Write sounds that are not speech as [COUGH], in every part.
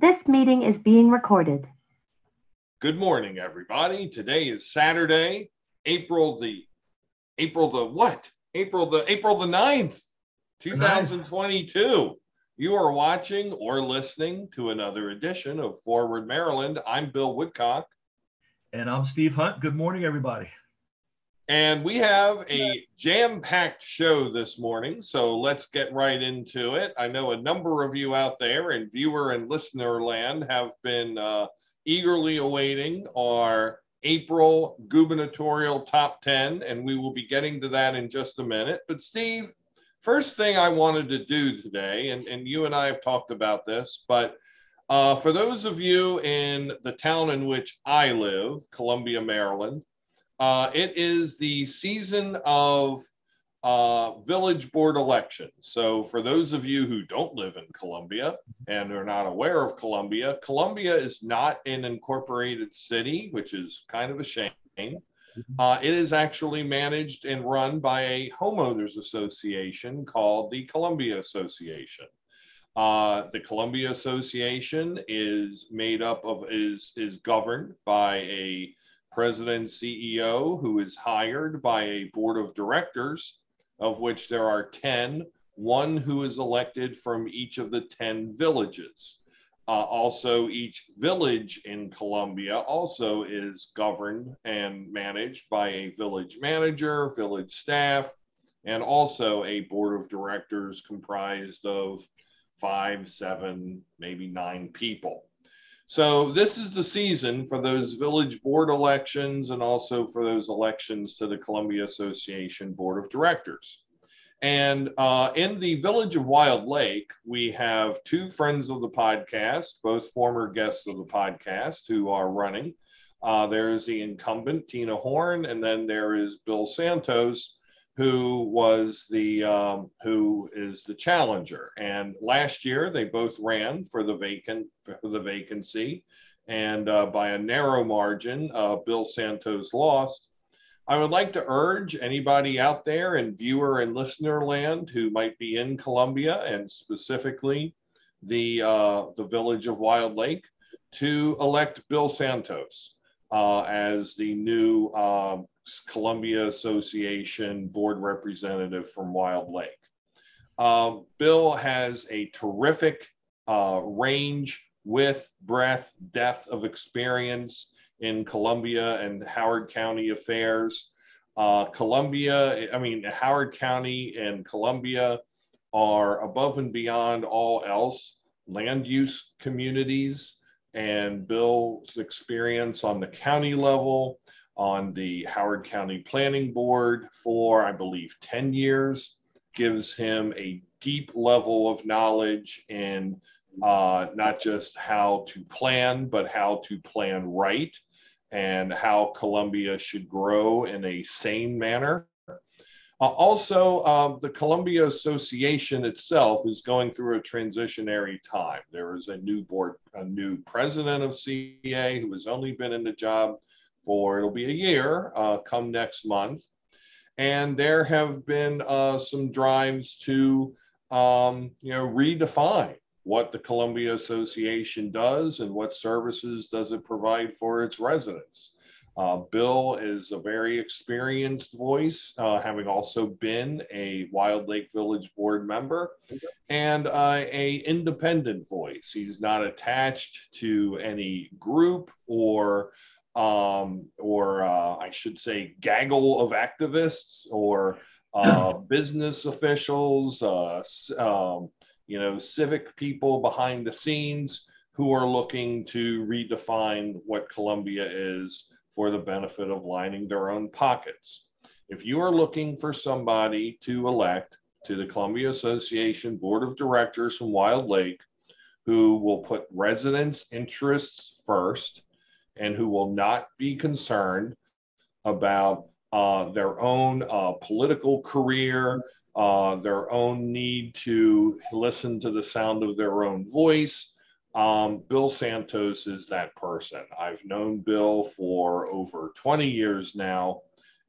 This meeting is being recorded. Good morning, everybody. Today is Saturday, April the April the what? April the April the 9th, 2022. You are watching or listening to another edition of Forward Maryland. I'm Bill Woodcock. And I'm Steve Hunt. Good morning, everybody. And we have a jam packed show this morning. So let's get right into it. I know a number of you out there in viewer and listener land have been uh, eagerly awaiting our April gubernatorial top 10, and we will be getting to that in just a minute. But, Steve, first thing I wanted to do today, and, and you and I have talked about this, but uh, for those of you in the town in which I live, Columbia, Maryland, uh, it is the season of uh, village board elections. So, for those of you who don't live in Columbia and are not aware of Columbia, Columbia is not an incorporated city, which is kind of a shame. Uh, it is actually managed and run by a homeowners association called the Columbia Association. Uh, the Columbia Association is made up of is is governed by a president CEO who is hired by a board of directors, of which there are 10, one who is elected from each of the 10 villages. Uh, also, each village in Columbia also is governed and managed by a village manager, village staff, and also a board of directors comprised of five, seven, maybe nine people. So this is the season for those village board elections and also for those elections to the Columbia Association Board of Directors. And uh, in the village of Wild Lake, we have two friends of the podcast, both former guests of the podcast who are running. Uh, there is the incumbent, Tina Horn, and then there is Bill Santos, who was the um, who is the challenger. And last year they both ran for the vacant for the vacancy, and uh, by a narrow margin, uh, Bill Santos lost. I would like to urge anybody out there in viewer and listener land who might be in Columbia and specifically the uh, the village of Wild Lake to elect Bill Santos uh, as the new uh, Columbia Association board representative from Wild Lake. Um, Bill has a terrific uh, range, width, breadth, depth of experience in Columbia and Howard County affairs. Uh, Columbia, I mean, Howard County and Columbia are above and beyond all else land use communities. And Bill's experience on the county level on the Howard County Planning Board for, I believe, 10 years, gives him a deep level of knowledge in uh, not just how to plan, but how to plan right and how Columbia should grow in a sane manner. Uh, also, um, the Columbia Association itself is going through a transitionary time. There is a new board, a new president of CA who has only been in the job for it'll be a year uh, come next month. And there have been uh, some drives to, um, you know, redefine what the Columbia Association does and what services does it provide for its residents. Uh, Bill is a very experienced voice, uh, having also been a Wild Lake Village board member and uh, a independent voice. He's not attached to any group or um, or uh, I should say, gaggle of activists or uh, [CLEARS THROAT] business officials, uh, um, you know, civic people behind the scenes who are looking to redefine what Columbia is for the benefit of lining their own pockets. If you are looking for somebody to elect to the Columbia Association Board of Directors from Wild Lake who will put residents' interests first and who will not be concerned about uh, their own uh, political career, uh, their own need to listen to the sound of their own voice. Um, Bill Santos is that person. I've known Bill for over 20 years now,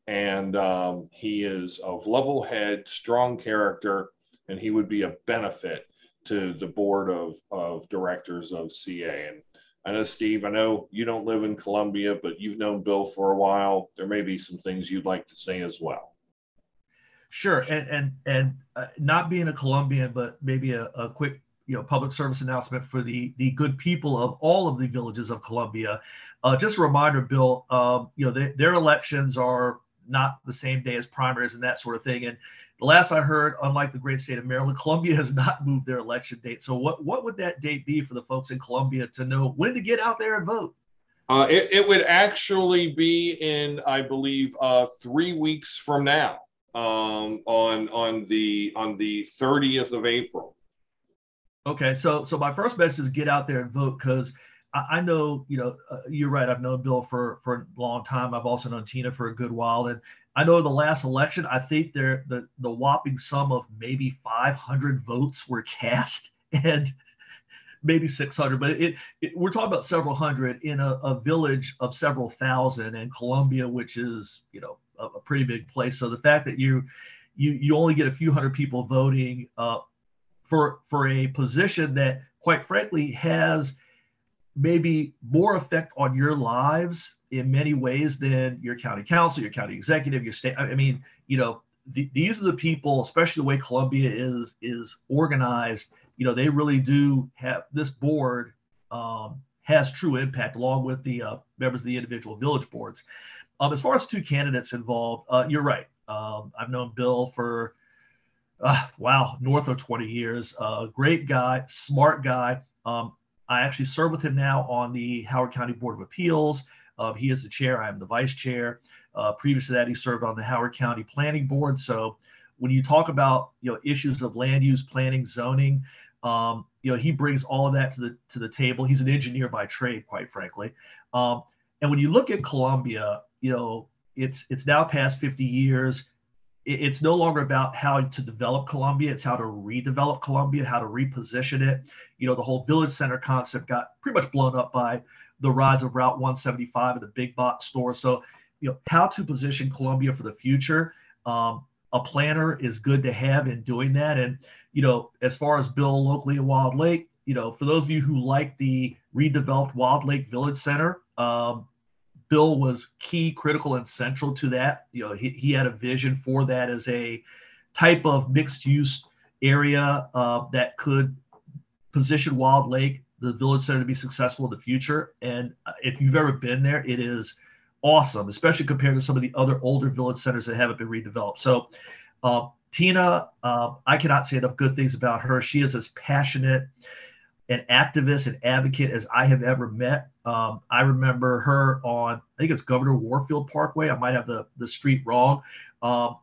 and um, he is of level head, strong character, and he would be a benefit to the board of, of directors of CA. And I know, Steve, I know you don't live in Columbia, but you've known Bill for a while. There may be some things you'd like to say as well. Sure, and and and uh, not being a Columbian, but maybe a, a quick you know public service announcement for the the good people of all of the villages of Columbia. Uh, just a reminder, Bill. Um, you know they, their elections are not the same day as primaries and that sort of thing. And the last I heard, unlike the great state of Maryland, Columbia [LAUGHS] has not moved their election date. So what what would that date be for the folks in Columbia to know when to get out there and vote? Uh, it, it would actually be in, I believe, uh, three weeks from now um, on on the on the 30th of April. Okay, so so my first message is get out there and vote because I, I, know you know uh, you're right. I've known Bill for for a long time. I've also known Tina for a good while, and I know the last election. I think there the the whopping sum of maybe 500 votes were cast, [LAUGHS] and maybe 600, but it, it, we're talking about several hundred in a, a, village of several thousand, and Columbia, which is you know a, a, pretty big place. So the fact that you you you only get a few hundred people voting uh, for for a position that, quite frankly, has maybe more effect on your lives in many ways than your county council, your county executive, your state. I mean, you know, the, these are the people, especially the way Columbia is is organized. You know, they really do have this board um, has true impact, along with the uh, members of the individual village boards. Um, as far as two candidates involved, uh, you're right. Um, I've known Bill for, uh, wow, north of 20 years. Uh, great guy, smart guy. Um, I actually serve with him now on the Howard County Board of Appeals. Uh, he is the chair, I am the vice chair. Uh, previous to that, he served on the Howard County Planning Board. So when you talk about you know issues of land use planning, zoning, um, you know he brings all of that to the to the table. He's an engineer by trade, quite frankly. Um, and when you look at Columbia, you know, it's it's now past 50 years. It's no longer about how to develop Columbia. It's how to redevelop Columbia, how to reposition it. You know, the whole village center concept got pretty much blown up by the rise of Route 175 and the big box store. So, you know, how to position Columbia for the future. Um, a planner is good to have in doing that. And, you know, as far as Bill locally in Wild Lake, you know, for those of you who like the redeveloped Wild Lake Village Center, um, Bill was key, critical, and central to that. You know, he, he had a vision for that as a type of mixed use area uh, that could position Wild Lake, the village center, to be successful in the future. And uh, if you've ever been there, it is awesome, especially compared to some of the other older village centers that haven't been redeveloped. So, uh, Tina, uh, I cannot say enough good things about her. She is as passionate an activist and advocate as I have ever met. Um, I remember her on, I think it's Governor Warfield Parkway. I might have the, the street wrong. Um,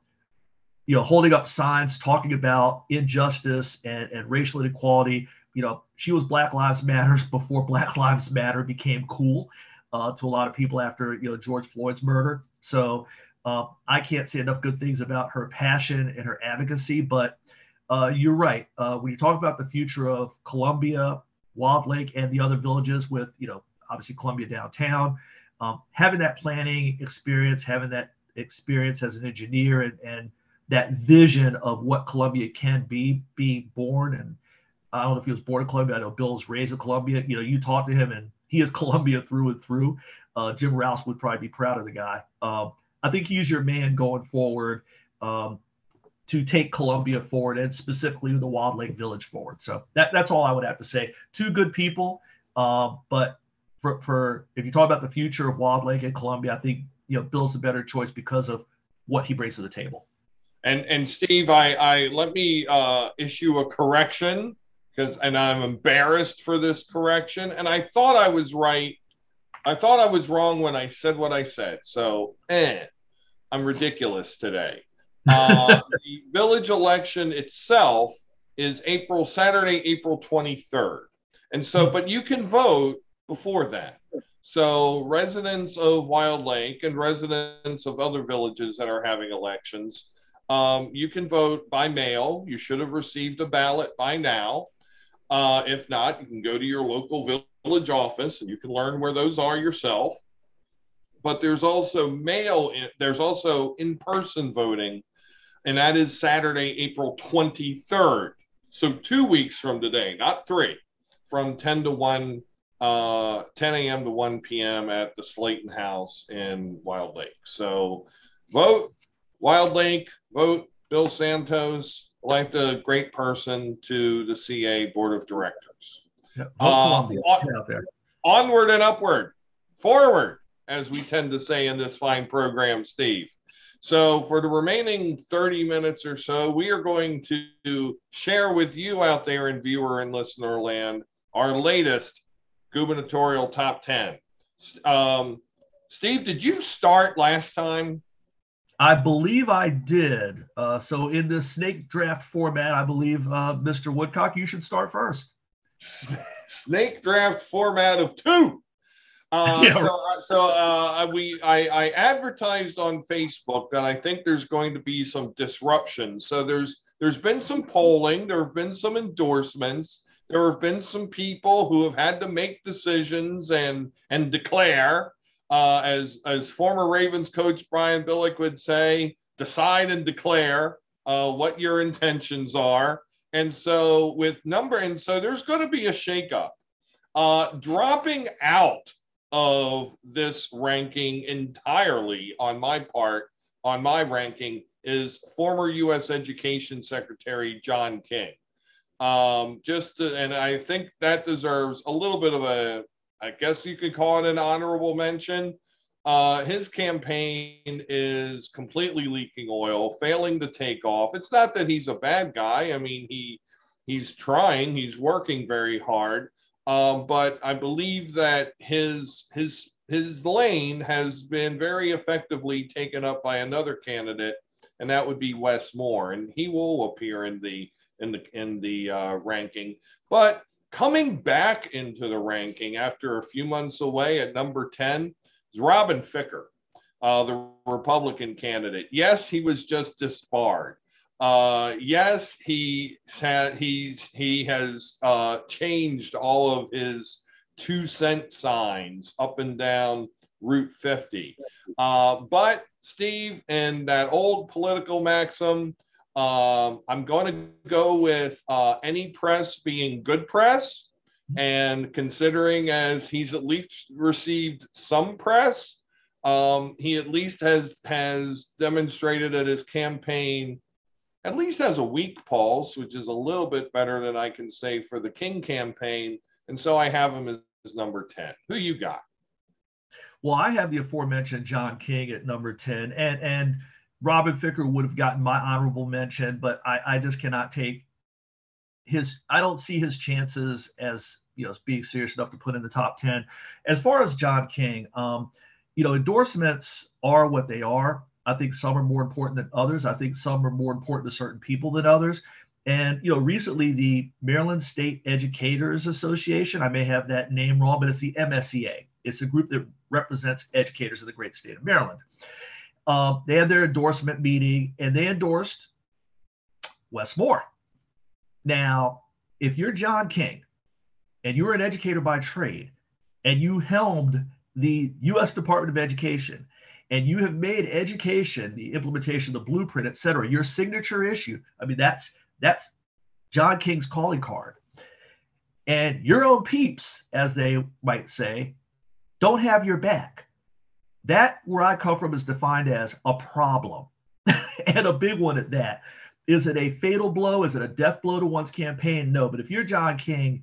you know, holding up signs talking about injustice and, and racial inequality. You know, she was Black Lives Matters [LAUGHS] before Black Lives Matter became cool uh, to a lot of people after you know George Floyd's murder. So uh, I can't say enough good things about her passion and her advocacy. But uh, you're right. Uh, when you talk about the future of Columbia, Wild Lake, and the other villages, with you know obviously Columbia downtown, um, having that planning experience, having that experience as an engineer, and, and that vision of what Columbia can be, being born and I don't know if he was born in Columbia. I know Bill was raised in Columbia. You know, you talk to him and he is [LAUGHS] Columbia through and through. Uh, Jim Rouse would probably be proud of the guy. Um, I think he's your man going forward. Um, to take Columbia forward and specifically the Wild Lake Village forward. So that, that's all I would have to say. Two good people, um, but for, for if you talk about the future of Wild Lake and Columbia, I think you know Bill's the better choice because of what he brings to the table. And and Steve, I, I let me uh, issue a correction because and I'm embarrassed for this correction. And I thought I was right. I thought I was wrong when I said what I said. So eh, I'm ridiculous today. Uh, [LAUGHS] the village election itself is April Saturday, April 23rd. And so, but you can vote before that. So residents of Wild Lake and residents of other villages that are having elections, um, you can vote by mail. You should have received a ballot by now. Uh, if not, you can go to your local village office and you can learn where those are yourself. But there's also mail. In, there's also in-person voting and that is Saturday, April 23rd. So two weeks from today, not three, from 10 to 1, uh, 10 a.m. to 1 p.m. at the Slayton House in Wild Lake. So vote Wild Lake, vote Bill Santos, elect a great person to the CA Board of Directors. Yeah, Uh, on-. Onward and upward, forward, as we tend to say in this fine program, Steve. So, for the remaining 30 minutes or so, we are going to share with you out there in viewer and listener land our latest gubernatorial top 10. Um, Steve, did you start last time? I believe I did. Uh, so in this snake draft format, I believe uh, Mr. Woodcock, you should start first. snake draft format of two. Uh, Yeah. So, so uh, we I, I advertised on Facebook that I think there's going to be some disruption. So there's there's been some polling, there have been some endorsements, there have been some people who have had to make decisions and and declare. Uh, as as former Ravens coach Brian Billick would say, decide and declare uh, what your intentions are. And so with number, and so there's going to be a shakeup. Uh, dropping out of this ranking entirely on my part, on my ranking, is former U.S. Education Secretary John King. Um, just to, and I think that deserves a little bit of a, I guess you could call it an honorable mention. Uh, his campaign is completely leaking oil, failing to take off. It's not that he's a bad guy. I mean, he he's trying, he's working very hard. Um, but I believe that his his his lane has been very effectively taken up by another candidate, and that would be Wes Moore, and he will appear in the in the in the uh, ranking. But coming back into the ranking after a few months away at number ten is Robin Ficker, uh, the Republican candidate. Yes, he was just disbarred. Uh, yes, he had he's he has uh, changed all of his two cent signs up and down Route 50. Uh, but Steve, and that old political maxim, um, I'm going to go with uh, any press being good press. And considering as he's at least received some press, um, he at least has has demonstrated that his campaign at least has a weak pulse, which is a little bit better than I can say for the King campaign. And so I have him as number 10. Who you got? Well, I have the aforementioned John King at number 10, and and Robin Ficker would have gotten my honorable mention, but I, I just cannot take his I don't see his chances as you know as being serious enough to put in the top 10. As far as John King, um, you know, endorsements are what they are. I think some are more important than others. I think some are more important to certain people than others. And you know, recently the Maryland State Educators Association, I may have that name wrong, but it's the MSEA. It's a group that represents educators in the great state of Maryland. Um, they had their endorsement meeting and they endorsed Wes Moore. Now, if you're John King and you're an educator by trade and you helmed the U.S. Department of Education and you have made education, the implementation, the blueprint, et cetera, your signature issue. I mean, that's that's John King's calling card. And your own peeps, as they might say, don't have your back. That, where I come from, is defined as a problem [LAUGHS] and a big one at that. Is it a fatal blow? Is it a death blow to one's campaign? No. But if you're John King,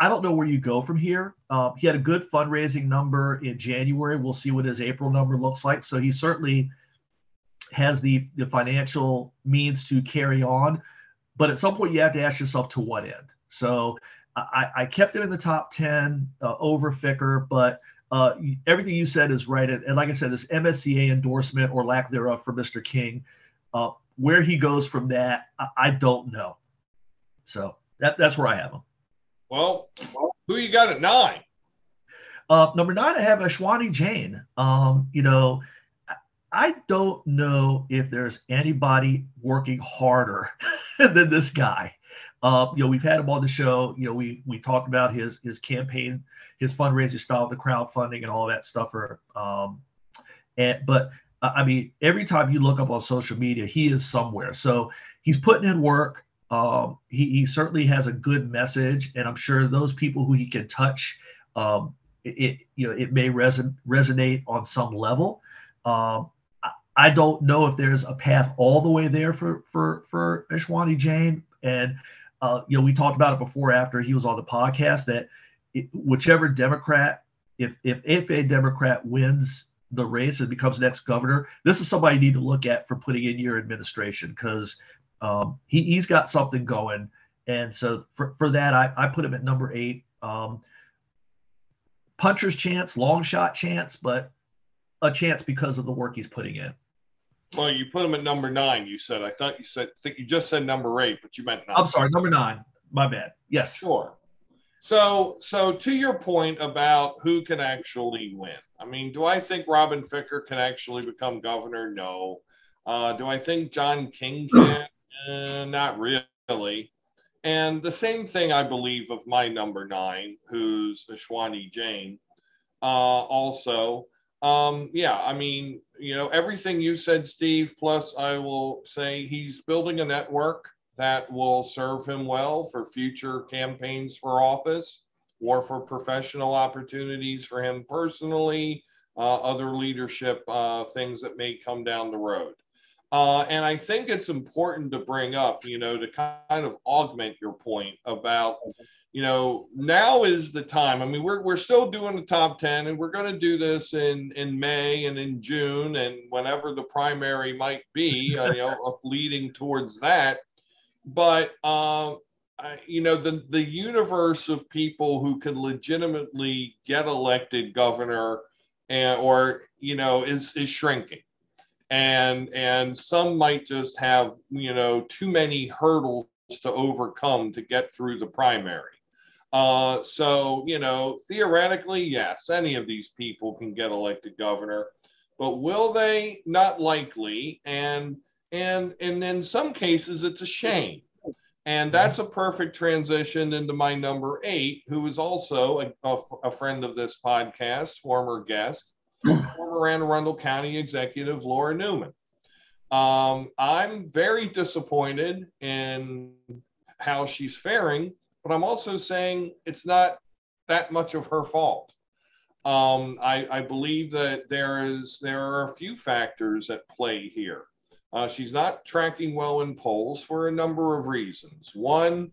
I don't know where you go from here. Uh, he had a good fundraising number in January. We'll see what his April number looks like. So he certainly has the, the financial means to carry on. But at some point, you have to ask yourself to what end. So I, I kept him in the top 10 uh, over Ficker, but uh, everything you said is right. And, like I said, this MSEA endorsement or lack thereof for Mr. King, uh, where he goes from that, I, I don't know. So that, that's where I have him. Well, who you got at nine? Uh, number nine, I have Ashwani Jain. Um, you know, I don't know if there's anybody working harder [LAUGHS] than this guy. Uh, you know, we've had him on the show. You know, we we talked about his his campaign, his fundraising style, the crowdfunding, and all that stuff. For um, and but I mean, every time you look up on social media, he is somewhere. So he's putting in work. Um, he, he certainly has a good message, and I'm sure those people who he can touch, um, it, it, you know it may reson- resonate on some level. Um, I, I don't know if there's a path all the way there for for for Ashwani Jain, and uh, you know we talked about it before after he was on the podcast that it, whichever Democrat, if if if a Democrat wins the race and becomes next governor, this is somebody you need to look at for putting in your administration because um, he, he's got something going. And so for, for that, I, I put him at number eight. Um, puncher's chance, long shot chance, but a chance because of the work he's putting in. Well, you put him at number nine. You said. I thought you said. I think you just said number eight, but you meant nine. I'm sorry, number nine. My bad. Yes. Sure. So, so to your point about who can actually win, I mean, do I think Robin Ficker can actually become governor? No. Uh, do I think John King can? Uh, not really. And the same thing I believe of my number nine, who's Ashwani Jain. Uh, also, um, yeah, I mean, you know, everything you said, Steve. Plus, I will say he's building a network that will serve him well for future campaigns for office or for professional opportunities for him personally, uh, other leadership uh, things that may come down the road. Uh, and I think it's important to bring up, you know, to kind of augment your point about, you know, now is the time. I mean, we're, we're still doing the top 10 and we're going to do this in, in May and in June and whenever the primary might be, uh, you [LAUGHS] know, leading towards that but uh, you know the the universe of people who could legitimately get elected governor and or you know is is shrinking and and some might just have you know too many hurdles to overcome to get through the primary. Uh, so you know theoretically yes any of these people can get elected governor but will they? Not likely. And and and in some cases it's a shame. And that's a perfect transition into my number eight who is also a, a, a friend of this podcast former guest former arundel county executive laura neuman um, i'm very disappointed in how she's faring but i'm also saying it's not that much of her fault um, I, I believe that there is there are a few factors at play here uh, she's not tracking well in polls for a number of reasons. One,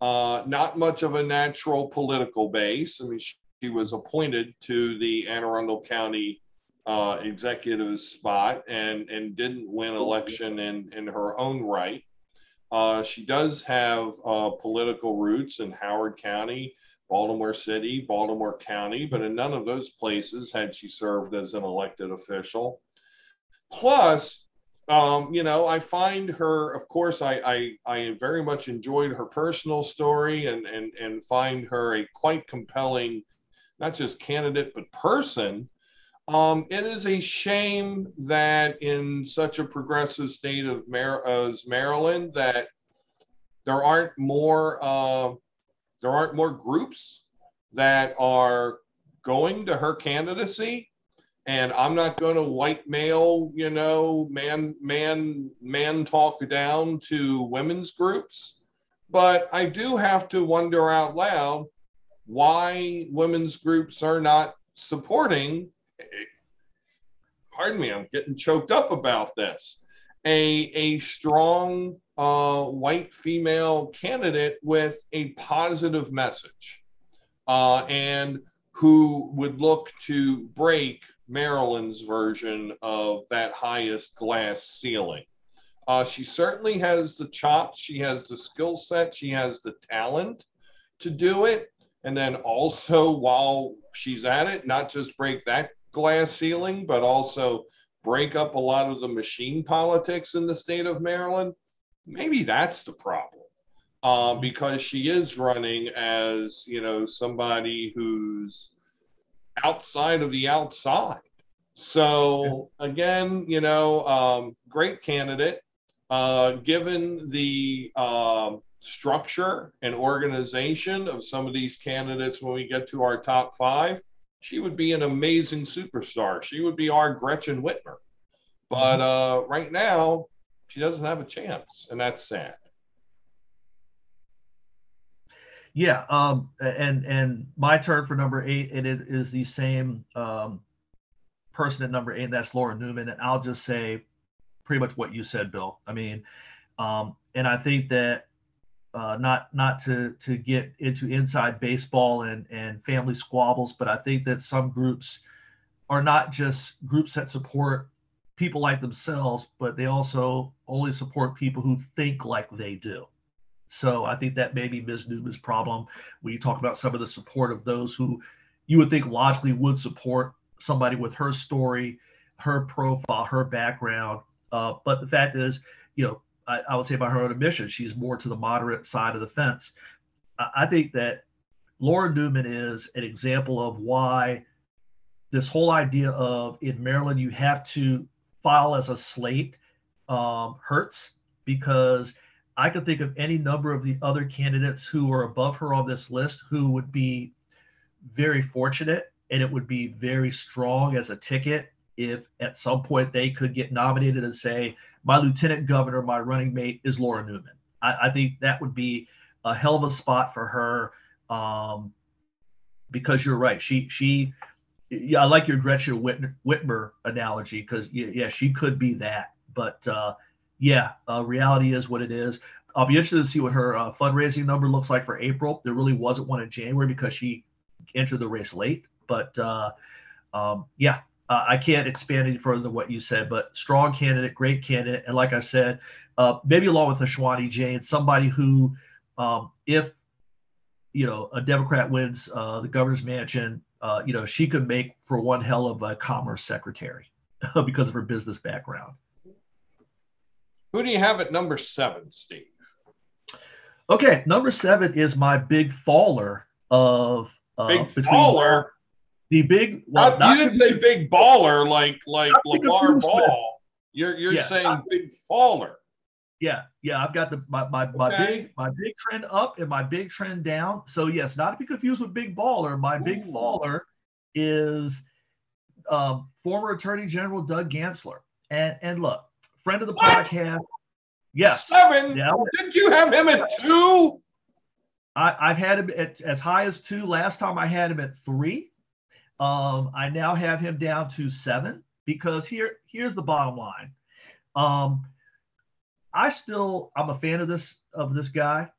uh, not much of a natural political base. I mean, she, she was appointed to the Anne Arundel County uh, executive spot and, and didn't win election in, in her own right. Uh, she does have uh, political roots in Howard County, Baltimore City, Baltimore County, but in none of those places had she served as an elected official. Plus, um, you know, I find her, of course, I, I, I very much enjoyed her personal story and, and, and find her a quite compelling, not just candidate, but person. Um, it is a shame that in such a progressive state of Mar- as Maryland that there aren't more uh, there aren't more groups that are going to her candidacy and I'm not going to white male, you know, man, man, man talk down to women's groups. But I do have to wonder out loud why women's groups are not supporting. Pardon me, I'm getting choked up about this. A, a strong uh, white female candidate with a positive message uh, and who would look to break Maryland's version of that highest glass ceiling. Uh, she certainly has the chops, she has the skill set, she has the talent to do it. And then also, while she's at it, not just break that glass ceiling, but also break up a lot of the machine politics in the state of Maryland. Maybe that's the problem. Uh, because she is running as you know somebody who's outside of the outside. So again, you know, um, great candidate. Uh, given the uh, structure and organization of some of these candidates when we get to our top five, she would be an amazing superstar. She would be our Gretchen Whitmer. But mm-hmm. uh, right now, she doesn't have a chance, and that's sad. Yeah, um, and and my turn for number eight, and it is the same um, person at number eight, and that's Laura Neuman. And I'll just say pretty much what you said, Bill. I mean, um, and I think that uh, not not to to get into inside baseball and and family squabbles, but I think that some groups are not just groups that support people like themselves, but they also only support people who think like they do. So I think that may be Ms. Neuman's problem when you talk about some of the support of those who you would think logically would support somebody with her story, her profile, her background. Uh, but the fact is, you know, I, I, would say by her own admission, she's more to the moderate side of the fence. I, I think that Laura Neuman is an example of why this whole idea of in Maryland you have to file as a slate um, hurts because I could think of any number of the other candidates who are above her on this list who would be very fortunate and it would be very strong as a ticket if at some point they could get nominated and say, my lieutenant governor, my running mate is Laura Neuman. I, I think that would be a hell of a spot for her um, because you're right. She, she, yeah, I like your Gretchen Whitmer, Whitmer analogy because yeah, yeah, she could be that. But uh, yeah, uh, reality is what it is. I'll be interested to see what her uh, fundraising number looks like for April. There really wasn't one in January because she entered the race late. But uh, um, yeah, uh, I can't expand any further than what you said. But strong candidate, great candidate, and like I said, uh, maybe along with Ashwani Jain, somebody who, um, if you know a Democrat wins uh, the governor's mansion, uh, you know she could make for one hell of a commerce secretary [LAUGHS] because of her business background. Who do you have at number seven, Steve? Okay, number seven is my big faller of uh, big faller. The big. Well, not, you didn't say big baller like like LaVar Ball. You're you're yeah, saying I, big faller. Yeah, yeah. I've got the my my, my okay. big my big trend up and my big trend down. So yes, not to be confused with big baller. My Ooh. big faller is um, former Attorney General Doug Gansler. And and look, friend of the what? podcast. Yes. Seven. Yeah. Did you have him at two? I, I, have had him at as high as two. Last time I had him at three. Um, I now have him down to seven because here here's the bottom line. Um, I still I'm a fan of this of this guy.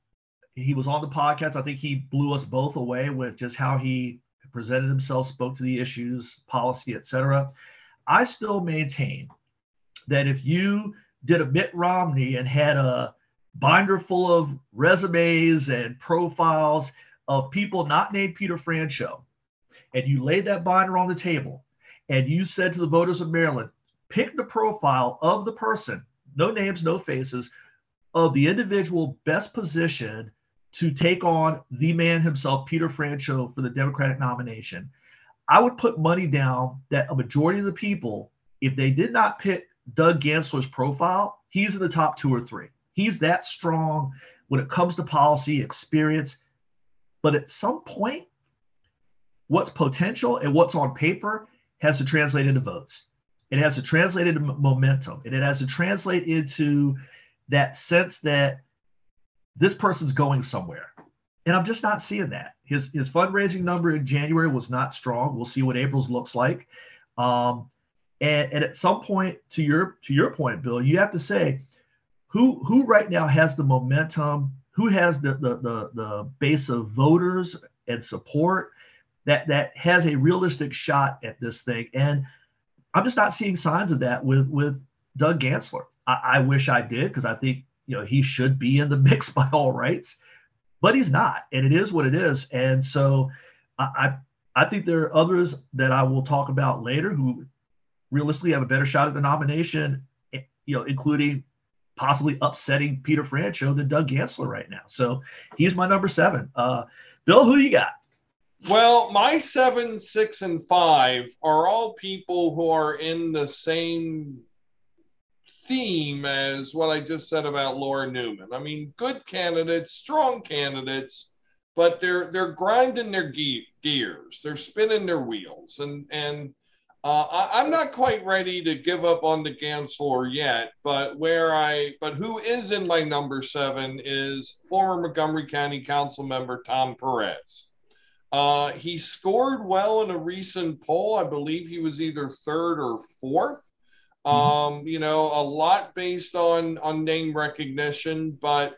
He was on the podcast. I think he blew us both away with just how he presented himself, spoke to the issues, policy, etc. I still maintain that if you did a Mitt Romney and had a binder full of resumes and profiles of people not named Peter Franchot, and you laid that binder on the table, and you said to the voters of Maryland, pick the profile of the person, no names, no faces, of the individual best positioned to take on the man himself, Peter Franchot, for the Democratic nomination. I would put money down that a majority of the people, if they did not pick Doug Gansler's profile, he's in the top two or three. He's that strong when it comes to policy experience. But at some point, what's potential and what's on paper has to translate into votes. It has to translate into momentum, and it has to translate into that sense that this person's going somewhere. And I'm just not seeing that. His his fundraising number in January was not strong. We'll see what April's looks like. Um, and, and at some point, to your to your point, Bill, you have to say who who right now has the momentum, who has the the the, the base of voters and support that that has a realistic shot at this thing. And I'm just not seeing signs of that with with Doug Gansler. I, I wish I did because I think you know he should be in the [LAUGHS] mix by all rights, but he's not, and it is what it is. And so I I, think there are others that I will talk about later who realistically have a better shot at the nomination, eh, you know, including possibly upsetting Peter Franchot than Doug Gansler right now. So he's my number seven. Uh, Bill, who you got? Well, my seven, six, and five are all people who are in the same theme as what I just said about Laura Neuman. I mean, good candidates, strong candidates, but they're they're grinding their ge- gears, they're spinning their wheels, and and Uh, I, am not quite ready to give up on the Gansler yet, but where I, but who is in my number seven is former Montgomery County Council member Tom Perez. Uh, he scored well in a recent poll. I believe he was either third or fourth. Mm-hmm. Um, you know, a lot based on on name recognition, but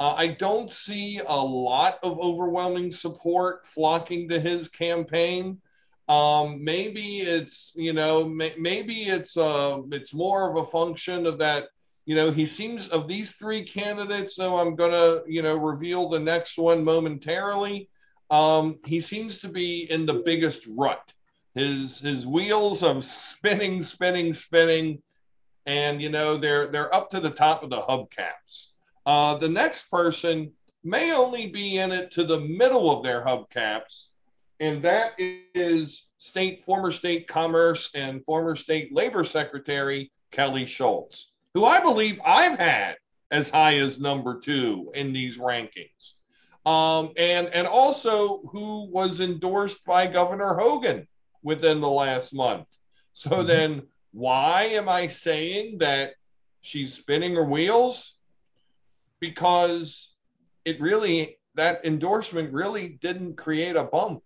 uh, I don't see a lot of overwhelming support flocking to his campaign. Um, maybe it's you know may, maybe it's uh it's more of a function of that you know he seems of these three candidates. So I'm gonna you know reveal the next one momentarily. Um, he seems to be in the biggest rut. His his wheels are spinning, spinning, spinning, and you know they're they're up to the top of the hubcaps. Uh, the next person may only be in it to the middle of their hubcaps, and that is state former state commerce and former state labor secretary Kelly Schulz, who I believe I've had as high as number two in these rankings. Um, and and also who was endorsed by Governor Hogan within the last month. So mm-hmm. then, why am I saying that she's spinning her wheels? because it really that endorsement really didn't create a bump.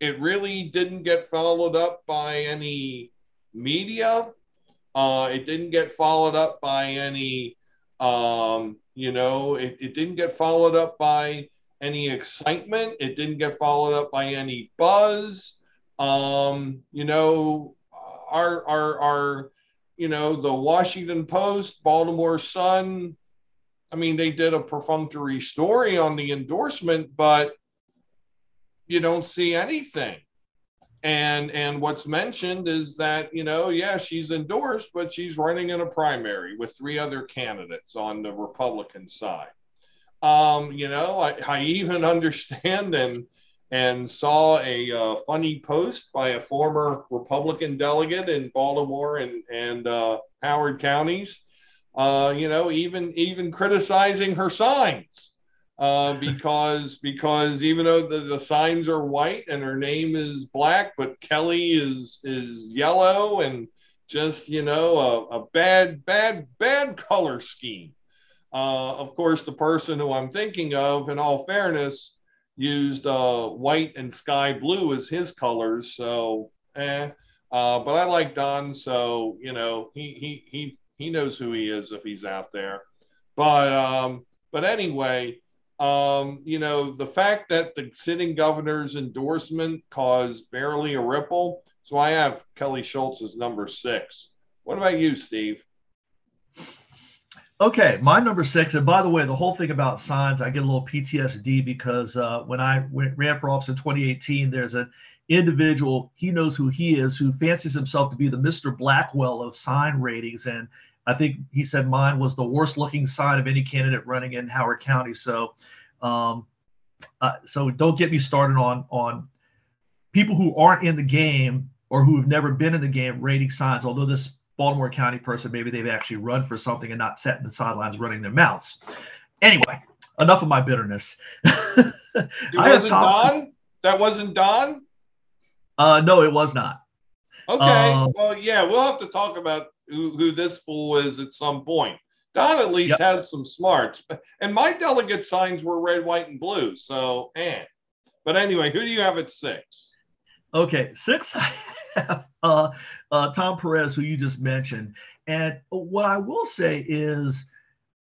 It really didn't get followed up by any media. Uh, it didn't get followed up by any, um, you know, it, it didn't get followed up by any excitement. It didn't get followed up by any buzz. Um, you know, our, our, our, you know, the Washington Post, Baltimore Sun, I mean, they did a perfunctory story on the endorsement, but you don't see anything. And and what's mentioned is that you know, yeah, she's endorsed, but she's running in a primary with three other candidates on the Republican side. Um, you know, I, I even [LAUGHS] understand and and saw a uh, funny post by a former Republican delegate in Baltimore and and uh, Howard counties uh, you know, even even criticizing her signs uh, [LAUGHS] because because even though the, the signs are white and her name is black, but Kelly is is yellow and just you know a, a bad bad bad color scheme. Uh, of course, the person who I'm thinking of, in all fairness, used uh, white and sky blue as his colors. So, eh. Uh, but I like Don, so you know he he he he knows who he is if he's out there. But um, but anyway, um, you know, the fact that the sitting governor's endorsement caused barely a ripple. So I have Kelly Schulz as number six. What about you, Steve? Okay, my number six. And by the way, the whole thing about signs, I get a little PTSD because uh, when I went, ran for office in 2018, there's an individual, he knows who he is, who fancies himself to be the Mr. Blackwell of sign ratings. And I think he said mine was the worst looking sign of any candidate running in Howard County. So, um, uh, so don't get me started on on people who aren't in the game or who have never been in the game rating signs. Although this Baltimore County person, maybe they've actually run for something and not sat in the sidelines running their mouths. Anyway, enough of my bitterness. [LAUGHS] it wasn't Don. That wasn't Don. Uh, no, it was not. Okay. Uh, well, yeah, we'll have to talk about who, who this fool is at some point. Don at least yep. has some smarts. And my delegate signs were red, white, and blue. So, and. But anyway, who do you have at six? Okay, six, [LAUGHS] have [LAUGHS] uh, uh, Tom Perez, who you just mentioned. And what I will say is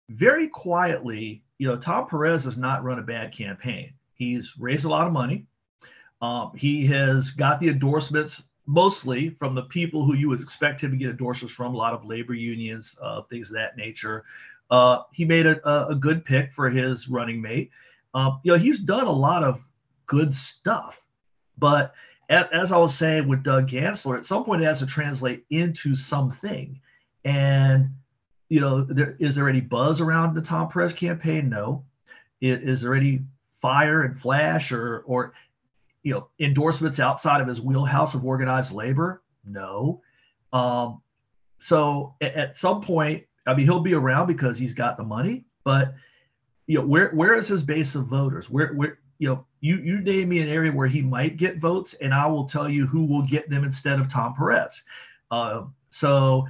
very quietly, you know, Tom Perez has not run a bad campaign. He's raised a lot of money. Um, he has got the endorsements mostly from the people who you would expect him to get endorsements from, a lot of labor unions, uh, things of that nature. Uh, he made a, a, good pick for his running mate. Um, you know, he's done a lot of good stuff, but as, I was saying with Doug Gansler, at some point it has to translate into something. And you know, there, is there any buzz around the Tom Perez campaign? No. Is, is there any fire and flash or or you know endorsements outside of his wheelhouse of organized labor? No. Um, so at, at, some point, I mean, he'll be around because he's got the money, but you know, where where is his base of voters? Where where you know, you you name me an area where he might get votes, and I will tell you who will get them instead of Tom Perez. Uh, so,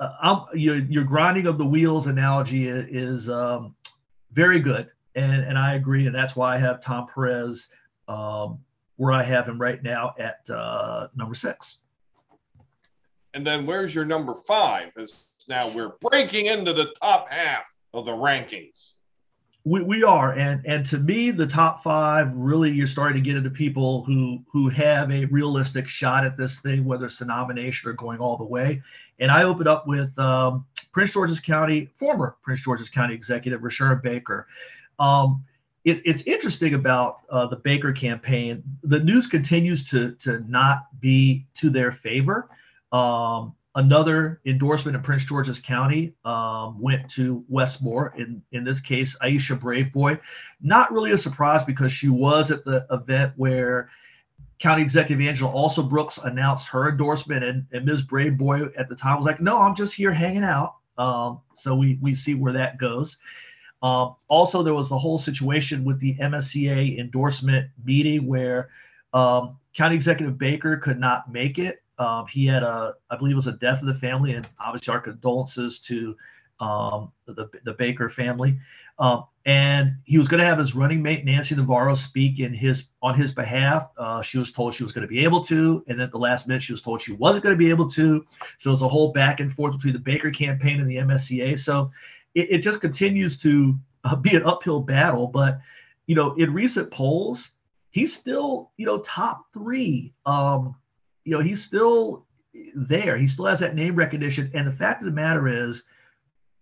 uh, your your grinding of the wheels analogy is, is um, very good, and and I agree, and that's why I have Tom Perez um, where I have him right now at uh, number six. And then where's your number five? As now we're breaking into the top half of the rankings. We, we are, and and to me, the top five really you're starting to get into people who who have a realistic shot at this thing, whether it's the nomination or going all the way. And I open up with um, Prince George's County, former Prince George's County Executive Rushern Baker. Um, it, it's interesting about uh, the Baker campaign. The news continues to to not be to their favor. Um, another endorsement in Prince George's County um, went to Wes Moore. In in this case, Aisha Braveboy. Not really a surprise because she was at the event where County Executive Angela Alsobrooks announced her endorsement, and, and Ms. Braveboy at the time was like, "No, I'm just here hanging out." Um, so we we see where that goes. Um, also, there was the whole situation with the MSEA endorsement meeting where um, County Executive Baker could not make it um, he had a, I believe it was a death of the family, and obviously our condolences to um, the, the Baker family. Um, and he was going to have his running mate Nancy Navarro speak in his on his behalf. Uh, she was told she was going to be able to, and at the last minute she was told she wasn't going to be able to. So it was a whole back and forth between the Baker campaign and the MSEA. So it, it just continues to uh, be an uphill battle. But you know, in recent polls, he's still you know top three. Um, you know, he's still there. He still has that name recognition. And the fact of the matter is,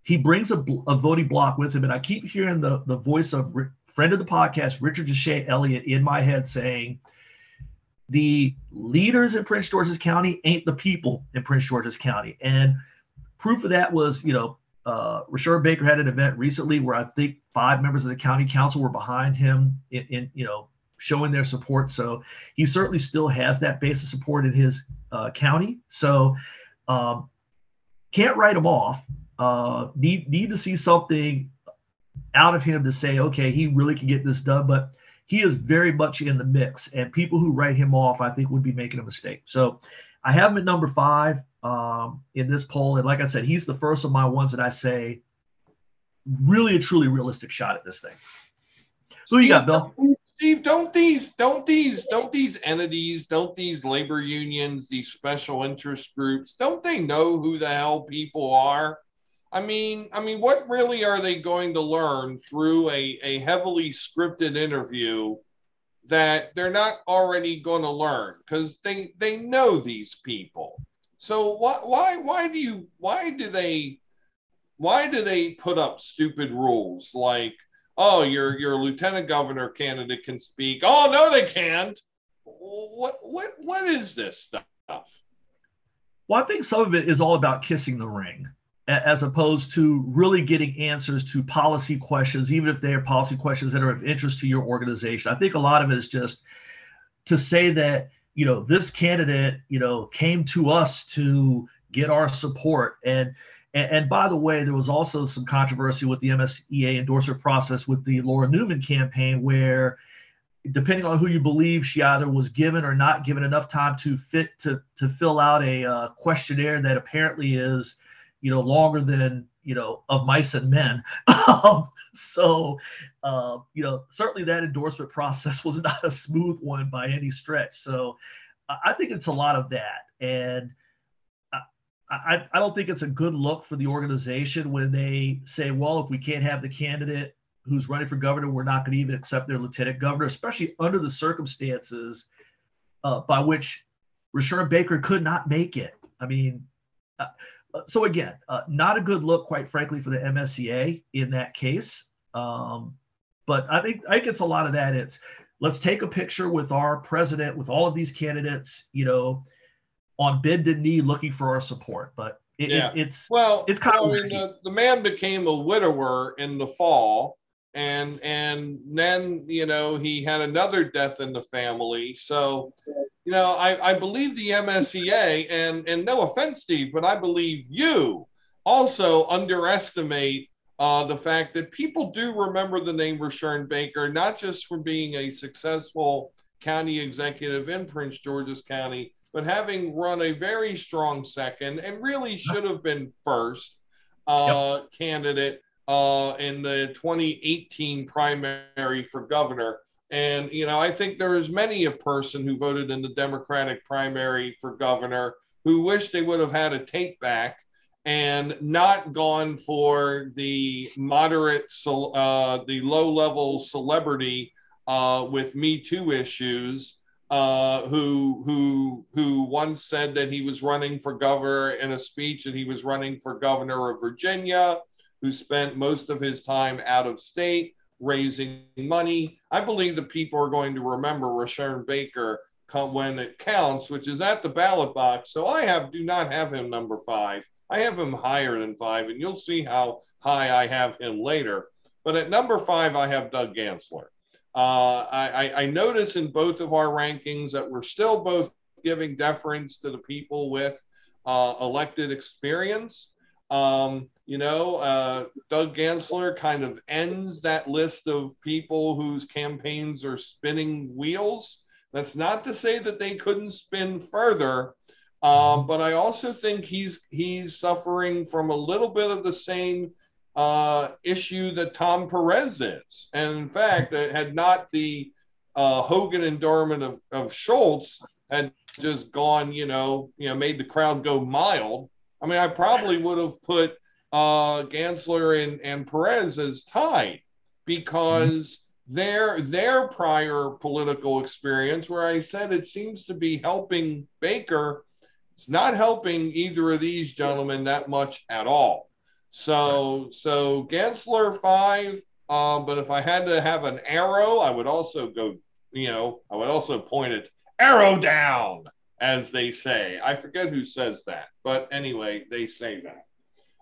he brings a, a voting block with him. And I keep hearing the, the voice of friend of the podcast, Richard Deshay Elliott, in my head saying, the leaders in Prince George's County ain't the people in Prince George's County. And proof of that was, you know, uh, Rushern Baker had an event recently where I think five members of the county council were behind him in, in you know, showing their support. So he certainly still has that base of support in his uh, county. So um, can't write him off. Uh, need need to see something out of him to say, okay, he really can get this done. But he is very much in the mix, and people who write him off, I think, would be making a mistake. So I have him at number five um, in this poll, and like I said, he's the first of my ones that I say really a truly realistic shot at this thing. Who you got, Bill? Steve, don't these, don't these, don't these entities, don't these labor unions, these special interest groups, don't they know who the hell people are? I mean, I mean, what really are they going to learn through a, a heavily scripted interview that they're not already going to learn? Because they they know these people. So why why why do you why do they why do they put up stupid rules like oh, your your lieutenant governor candidate can speak. Oh no, they can't. What what what is this stuff? Well, I think some of it is all about kissing the ring, as opposed to really getting answers to policy questions, even if they are policy questions that are of interest to your organization. I think a lot of it is just to say that you know this candidate you know came to us to get our support and and, and, by the way, there was also some controversy with the MSEA endorser process with the Laura Neuman campaign, where depending on who you believe, she either was given or not given enough time to fit to to fill out a uh, questionnaire that apparently is, you know, longer than you know of mice and men. [LAUGHS] Um, so, uh, you know, certainly that endorsement process was [LAUGHS] not a smooth one by any stretch. So, I think it's a lot of that, and I, I don't think it's a good look for the organization when they say, well, if we can't have the candidate who's running for governor, we're not going to even accept their lieutenant governor, especially under the circumstances uh, by which Rushern Baker could not make it. I mean, uh, so again, uh, not a good look, quite frankly, for the MSEA in that case. Um, but I think I think it's a lot of that. It's let's take a picture with our president, with all of these candidates, you know, on bended knee looking for our support. But it, yeah. it, it's well, it's kind of. Mean, the, the man became a widower in the fall, and and then you know he had another death in the family. So, you know, I I believe the MSEA, and and no offense, Steve, but I believe you also underestimate uh, the fact that people do remember the name Rushern Baker, not just for being a successful county executive in Prince George's County, but having run a very strong second and really should have been first uh, yep. candidate uh, in the 2018 primary for governor. And, you know, I think there is many a person who voted in the Democratic primary for governor who wish they would have had a take back and not gone for the moderate, uh, the low level celebrity uh, with Me Too issues, uh, who who who once said that he was running for governor in a speech that he was running for governor of Virginia, who spent most of his time out of state raising money. I believe that people are going to remember Rushern Baker come when it counts, which is at the ballot box. So I have do not have him number five. I have him higher than five, and you'll see how high I have him later. But at number five, I have Doug Gansler. Uh, I, I notice in both of our rankings that we're still both giving deference to the people with uh, elected experience. Um, you know, uh, Doug Gansler kind of ends that list of people whose campaigns are spinning wheels. That's not to say that they couldn't spin further, um, but I also think he's he's suffering from a little bit of the same uh, issue that Tom Perez is. And in fact, had not the uh, Hogan endowment of, of Schulz had just gone, you know, you know, made the crowd go mild. I mean, I probably would have put uh, Gansler and, and Perez as tied because mm-hmm. their their prior political experience, where I said it seems to be helping Baker it's not helping either of these gentlemen that much at all. So, so Gansler five. Um, but if I had to have an arrow, I would also go. You know, I would also point it arrow down, as they say. I forget who says that, but anyway, they say that.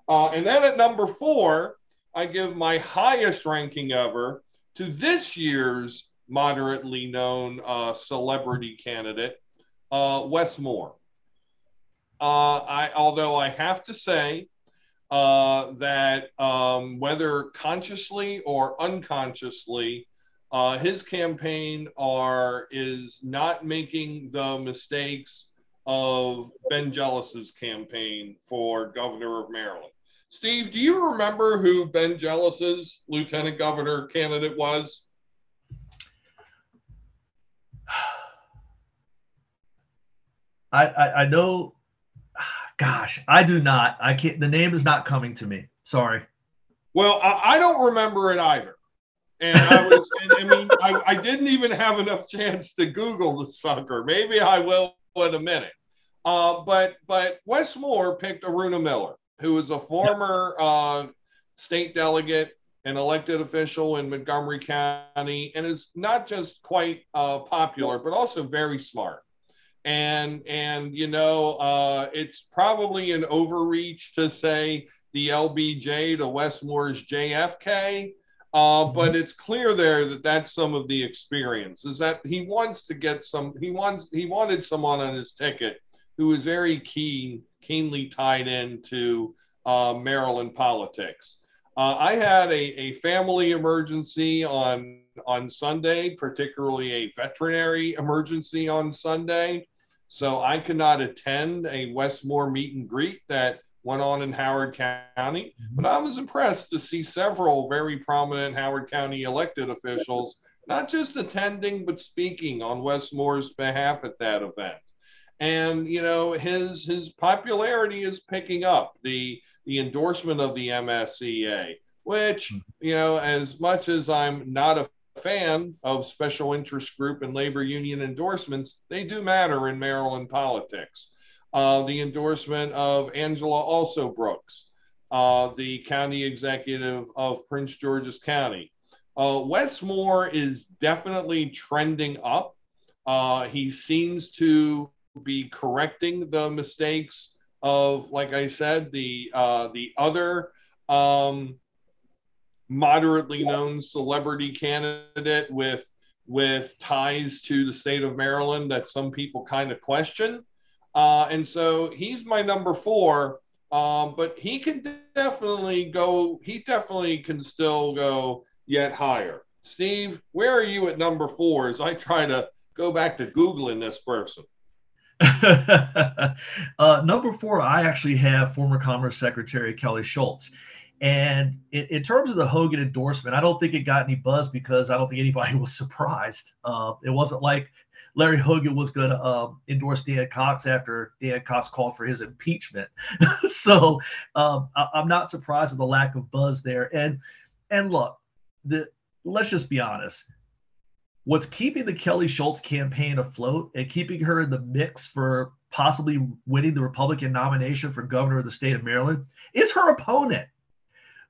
Uh, and then at number four, I give my highest ranking ever to this year's moderately known uh, celebrity candidate, uh, Wes Moore. Uh, I, although I have to say uh, that um, whether consciously or unconsciously, uh, his campaign are is not making the mistakes of Ben Jealous's campaign for governor of Maryland. Steve, do you remember who Ben Jealous's lieutenant governor candidate was? I, I, I know Gosh, I do not. I can't. The name is not coming to me. Sorry. Well, I, I don't remember it either. And I was, [LAUGHS] and, I mean, I, I didn't even have enough chance to Google the sucker. Maybe I will in a minute. Uh, but but Wes Moore picked Aruna Miller, who is a former uh, state delegate and elected official in Montgomery County, and is not just quite uh, popular, but also very smart and and you know uh, it's probably an overreach to say the LBJ to Wes Moore's JFK, uh, mm-hmm. but it's clear there that that's some of the experience. Is that he wants to get some? He wants he wanted someone on his ticket who is very keen, keenly tied into uh, Maryland politics. Uh, I had a, a family emergency on on Sunday, particularly a veterinary emergency on Sunday. So I could not attend a Wes Moore meet and greet that went on in Howard County, mm-hmm. but I was impressed to see several very prominent Howard County elected officials not just attending but speaking on Wes Moore's behalf at that event. And you know his his popularity is picking up. The the endorsement of the MSEA, which mm-hmm. you know as much as I'm not a fan of special interest group and labor union endorsements, they do matter in Maryland politics. Uh, the endorsement of Angela Alsobrooks, uh, the county executive of Prince George's County. Uh, Wes Moore is definitely trending up. Uh, he seems to be correcting the mistakes of, like I said, the uh, the other um, moderately known celebrity candidate with with ties to the state of Maryland that some people kind of question. Uh, and so he's my number four. Um, but he can definitely go. He definitely can still go yet higher. Steve, where are you at number four? As I try to go back to googling this person. [LAUGHS] uh, number four, I actually have former Commerce Secretary Kelly Schulz. And in, in, terms of the Hogan endorsement, I don't think it got any buzz because I don't think anybody [LAUGHS] was surprised. Uh, it wasn't like Larry Hogan was going to um, endorse Dan Cox after Dan Cox called for his impeachment. [LAUGHS] so um, I, am not surprised at the lack of buzz there. And and look, the let's just be honest. What's keeping the Kelly Schulz campaign afloat and keeping her in the mix for possibly winning the Republican nomination for governor of the state of Maryland is her opponent,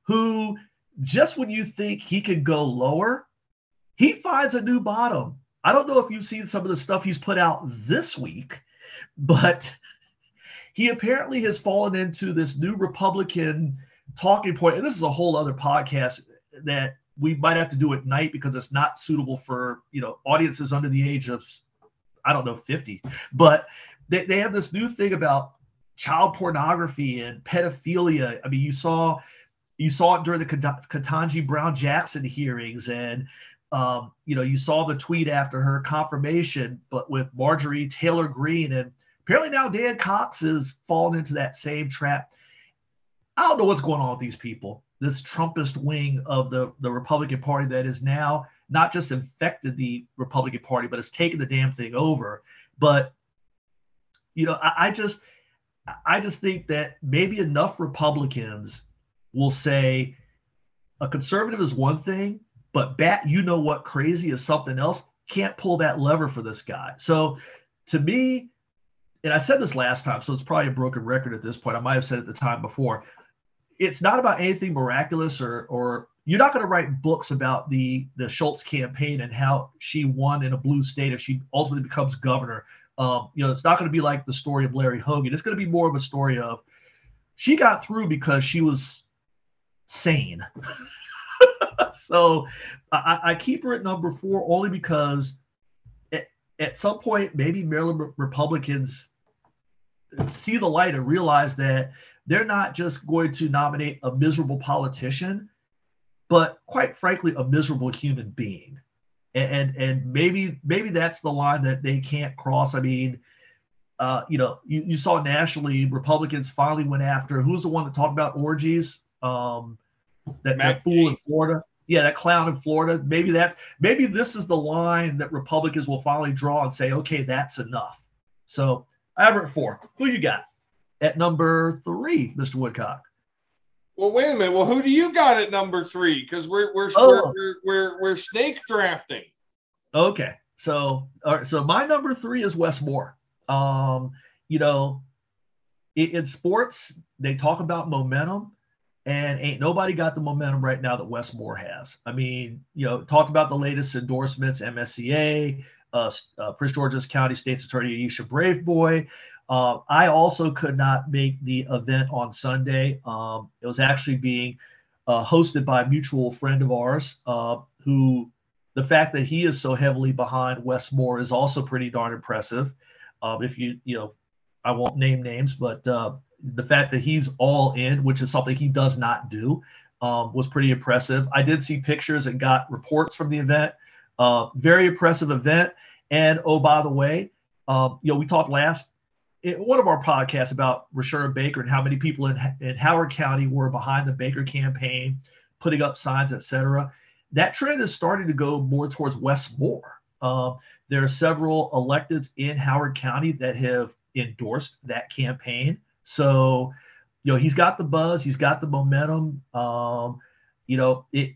who just when you think he can go lower, he finds a new bottom I don't know if you've seen some of the stuff he's put out this week, but he apparently has fallen into this new Republican talking point. And this is a whole other podcast that we might have to do it at night because it's not suitable for you know audiences under the age of I don't know 50. But they, they have this new thing about child pornography and pedophilia. I mean, you saw you saw it during the Ketanji Brown Jackson hearings and um, you know, you saw the tweet after her confirmation, but with Marjorie Taylor Greene, and apparently now Dan Cox is fallen into that same trap. I don't know what's going on with these people. This Trumpist wing of the, the Republican Party that is now not just infected the Republican Party, but has taken the damn thing over. But you know, I, I just I just think that maybe enough Republicans will say a conservative is one thing, but bat, you know what, crazy is something else. Can't pull that lever for this guy. So to me, and I said this last time, so it's probably a broken record at this point. I might have said it the time before. It's not about anything miraculous or or you're not going to write books about the the Schulz campaign and how she won in a blue state if she ultimately becomes governor. Um, you know, it's not going to be like the story of Larry Hogan. It's going to be more of a story of she got through because she was sane. [LAUGHS] so I, I, keep her at number four only because at, at some point, maybe Maryland Republicans see the light and realize that they're not just going to nominate a miserable politician, but quite frankly, a miserable human being. And, and, and maybe maybe that's the line that they can't cross. I mean, uh, you know, you, you saw nationally Republicans finally went after who's the one that talked about orgies? Um, that, that fool in Florida yeah, that clown in Florida. Maybe that maybe this is the line that Republicans will finally draw and say, okay, that's enough. So I have it at four. Who you got at number three, Mr. Woodcock? Well, wait a minute. Well, who do you got at number three? Because we're we're, oh. we're, we're we're snake drafting. Okay, so all right, so my number three is Wes Moore. Um, you know, in, in sports they talk about momentum and ain't nobody got the momentum right now that Wes Moore has. I mean, you know, talked about the latest endorsements, MSEA, uh, uh, Prince George's County State's Attorney Aisha Braveboy. Uh, I also could not make the event on Sunday. Um, it was actually being uh, hosted by a mutual friend of ours, uh, who the fact that he is so heavily behind Wes Moore is also pretty darn impressive. Um, if you, you know, I won't name names, but uh, the fact that he's all in, which is something he does not do, um, was pretty impressive. I did see pictures and got reports from the event. Uh, very impressive event. And oh, by the way, um, you know, we talked last one of our podcasts about Rushern Baker and how many people in, in Howard County were behind the Baker campaign, putting up signs, etc. That trend is starting to go more towards Wes Moore. Um, there are several electeds in Howard County that have endorsed that campaign. So, you know, he's got the buzz, he's got the momentum. Um, you know, it.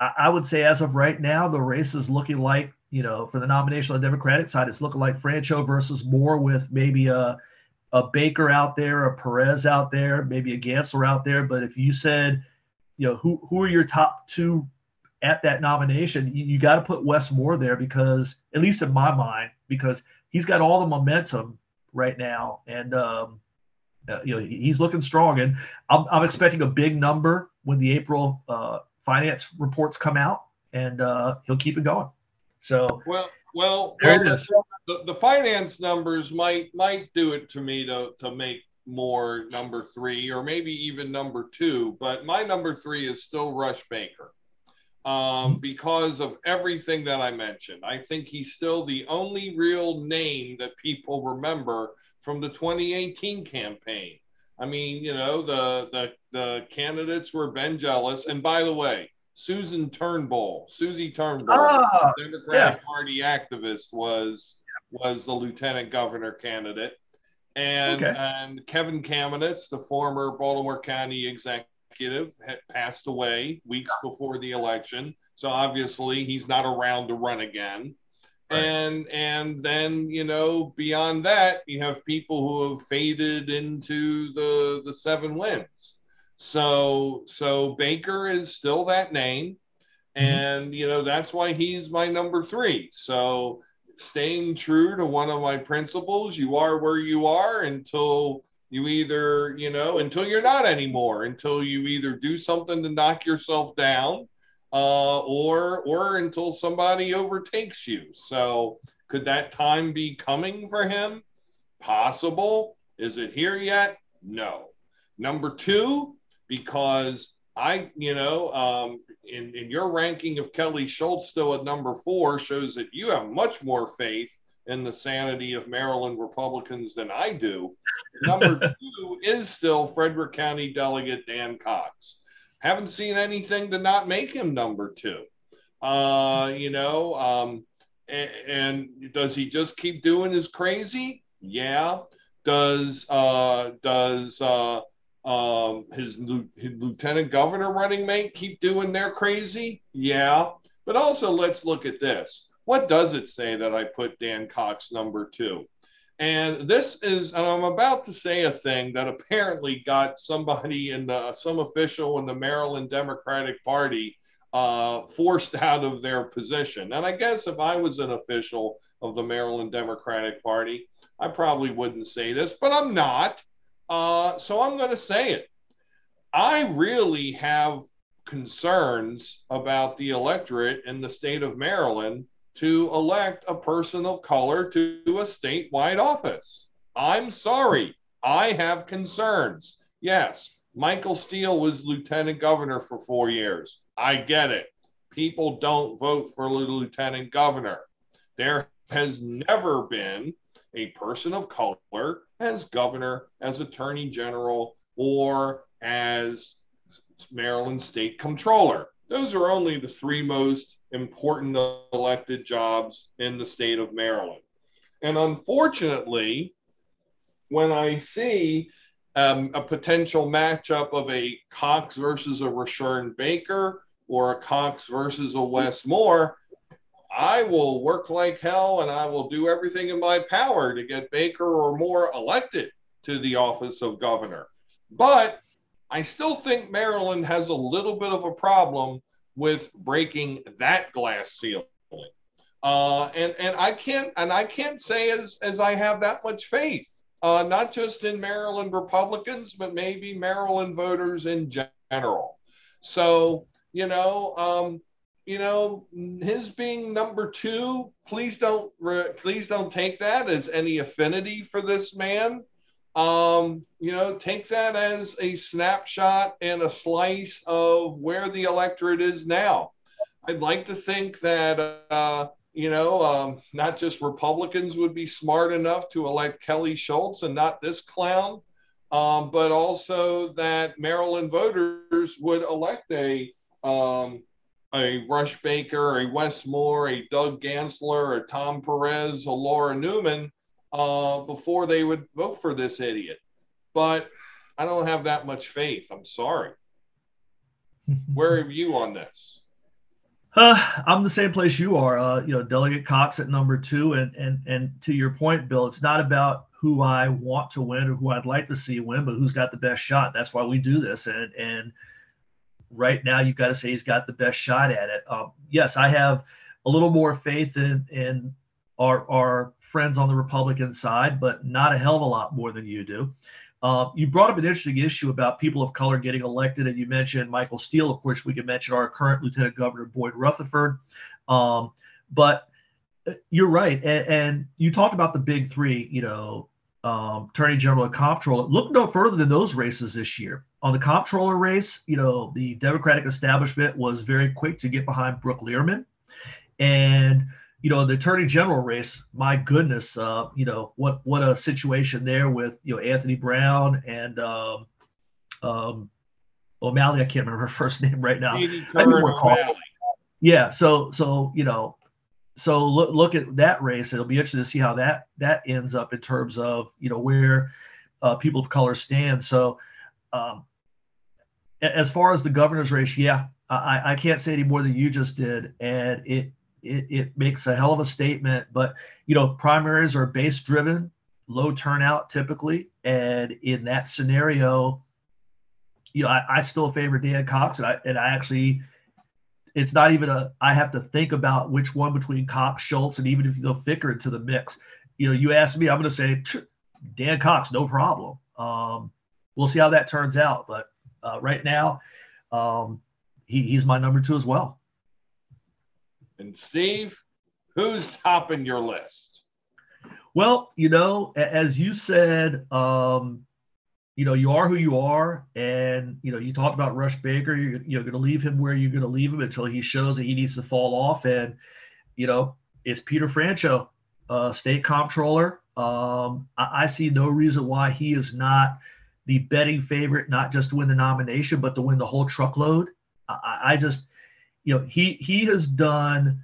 I, I would say as of right now, the race is looking like you know, for the nomination on the Democratic side, it's looking like Franchot versus Moore with maybe a a Baker out there, a Perez out there, maybe a Gansler out there. But if you said, you know, who who are your top two at that nomination, you, you got to put Wes Moore there because, at least in my mind, because he's got all the momentum right now, and um, uh, you know he's looking strong, and I'm, I'm expecting a big number when the April uh, finance reports come out, and uh, he'll keep it going. So well, well, well the, the, the, finance numbers might might do it to me to to make more number three or maybe even number two, but my number three is still Rush Baker um, because of everything that I mentioned. I think he's still the only real name that people remember from the 2018 campaign. I mean, you know, the the the candidates were Ben Jealous, and by the way, Susan Turnbull, Susie Turnbull, ah, Democratic yes. Party activist, was was the lieutenant governor candidate, and okay. and Kevin Kamenetz, the former Baltimore County executive had passed away weeks before the election. So obviously he's not around to run again. Right. And and then you know beyond that you have people who have faded into the the seven wins. So so Baker is still that name, mm-hmm. and you know that's why he's my number three. So staying true to one of my principles, you are where you are until you either, you know, until you're not anymore, until you either do something to knock yourself down, uh, or or until somebody overtakes you. So could that time be coming for him? Possible. Is it here yet? No. Number two, because I, you know, um, in, in your ranking of Kelly Schulz still at number four shows that you have much more faith in the sanity of Maryland Republicans than I do. Number [LAUGHS] two is still Frederick County Delegate Dan Cox. Haven't seen anything to not make him number two. Uh, you know, um, and, and, does he just keep doing his crazy? Yeah. Does uh, does uh, um, his, his lieutenant governor running mate keep doing their crazy? Yeah. But also, let's look at this what does it say that I put Dan Cox number two? And this is, and I'm about to say a thing that apparently got somebody in the, some official in the Maryland Democratic Party uh, forced out of their position. And I guess if I was an official of the Maryland Democratic Party, I probably wouldn't say this, but I'm not. Uh, so I'm going to say it. I really have concerns about the electorate in the state of Maryland to elect a person of color to a statewide office. I'm sorry, I have concerns. Yes, Michael Steele was lieutenant governor for four years. I get it. People don't vote for lieutenant governor. There has never been a person of color as governor, as attorney general, or as Maryland state comptroller. Those are only the three most important elected jobs in the state of Maryland. And unfortunately, when I see um, a potential matchup of a Cox versus a Rushern Baker or a Cox versus a Wes Moore, I will work like hell and I will do everything in my power to get Baker or Moore elected to the office of governor. But I still think Maryland has a little bit of a problem with breaking that glass ceiling. Uh, and and I can't and I can't say as as I have that much faith, uh, not just in Maryland Republicans, but maybe Maryland voters in general. So you know, um, you know, his being number two, please don't please don't take that as any affinity for this man um, you know, take that as a snapshot and a slice of where the electorate is now. I'd like to think that, uh, you know, um, not just Republicans would be smart enough to elect Kelly Schulz and not this clown, um, but also that Maryland voters would elect a um, a Rush Baker, a Wes Moore, a Doug Gansler, a Tom Perez, a Laura Neuman uh, before they would vote for this idiot. But I don't have that much faith. I'm sorry. [LAUGHS] Where are you on this? Uh, I'm the same place you are. Uh, you know, Delegate Cox at number two, and and and to your point, Bill, it's not about who I want to win or who I'd like to see win, but who's got the best shot. That's why we do this. And and right now, you've got to say he's got the best shot at it. Um, yes, I have a little more faith in in our our friends on the Republican side, but not a hell of a lot more than you do. Uh, you brought up an interesting issue about people of color getting elected, and you mentioned Michael Steele. Of course, we can mention our current Lieutenant Governor Boyd Rutherford. Um, but uh, you're right, and, and, you talked about the big three. You know, um, attorney general and comptroller. Look no further than those races this year. On the comptroller race, you know, the Democratic establishment was very quick to get behind Brooke Lierman. And, you know, the attorney general race, my goodness, uh, you know, what what a situation there with, you know, Anthony Brown and um, um, O'Malley. I can't remember her [LAUGHS] first name right now. Yeah. So, so, you know, so look look at that race. It'll be interesting to see how that that ends up in terms of you know where uh, people of color stand. So um, as far as the governor's race, yeah, I, I can't say any more than you just did, and it, it it makes a hell of a statement. But you know, primaries are base driven, low turnout typically, and in that scenario, you know, I, I still favor Dan Cox, and I and I actually it's not even a I have to think about which one between Cox, Schulz, and even if you go thicker into the mix. You know, you ask me, I'm going to say Dan Cox, no problem. Um, we'll see how that turns out, but uh, right now, um, he, he's my number two as well. And Steve, who's topping your list? Well, you know, as you said, um, you know, you are who you are. And, you know, you talked about Rush Baker. You're, you're going to leave him where you're going to leave him until he shows that he needs to fall off. And, you know, it's Peter Franchot, uh, state comptroller. Um, I, I, see no reason why he is not the betting favorite, not just to win the nomination, but to win the whole truckload. I, I just, you know, he he has done.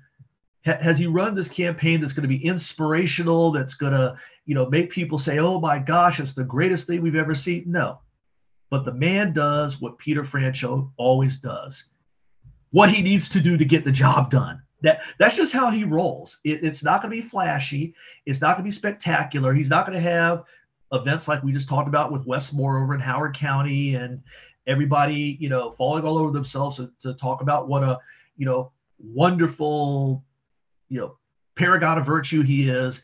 has he run this campaign that's going to be inspirational? That's going to you know, make people say, oh my gosh, it's the greatest thing we've ever seen. No. But the man does what Peter Franchot always does, what he needs to do to get the job done. That that's just how he rolls. It, it's not going to be flashy. It's not going to be spectacular. He's not going to have events like we just talked about with Wes Moore over in Howard County and everybody, you know, falling all over themselves to, to talk about what a, you know, wonderful, you know, paragon of virtue he is.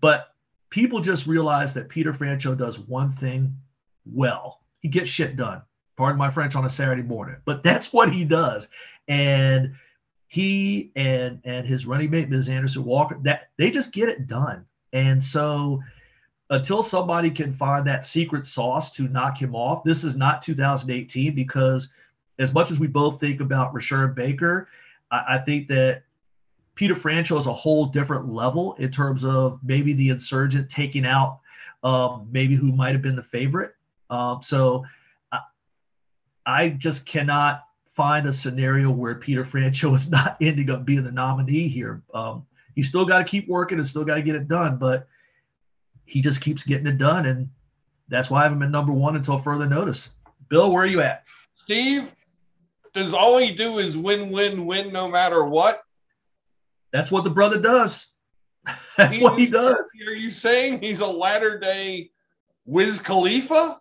But people just realize that Peter Franchot does one thing well. He gets shit done. Pardon my French on a Saturday morning, but that's what he does. And he and and his running mate Ms. Anderson Walker, that they just get it done. And so until somebody can find that secret sauce to knock him off, this is not 2018 because as much as we both think about Rushern Baker, I, I think that Peter Franchot is a whole different level in terms of maybe the insurgent taking out um, maybe who might have been the favorite. Um, so I, I, just cannot find a scenario where Peter Franchot is [LAUGHS] not ending up being the nominee here. Um, he's still got to keep working and still got to get it done, but he just keeps getting it done. And that's why I haven't been number one until further notice. Bill, where are you at? Steve, does all he do is win, win, win no matter what? That's what the brother does. [LAUGHS] That's what he does. Are you saying he's a latter day Wiz Khalifa?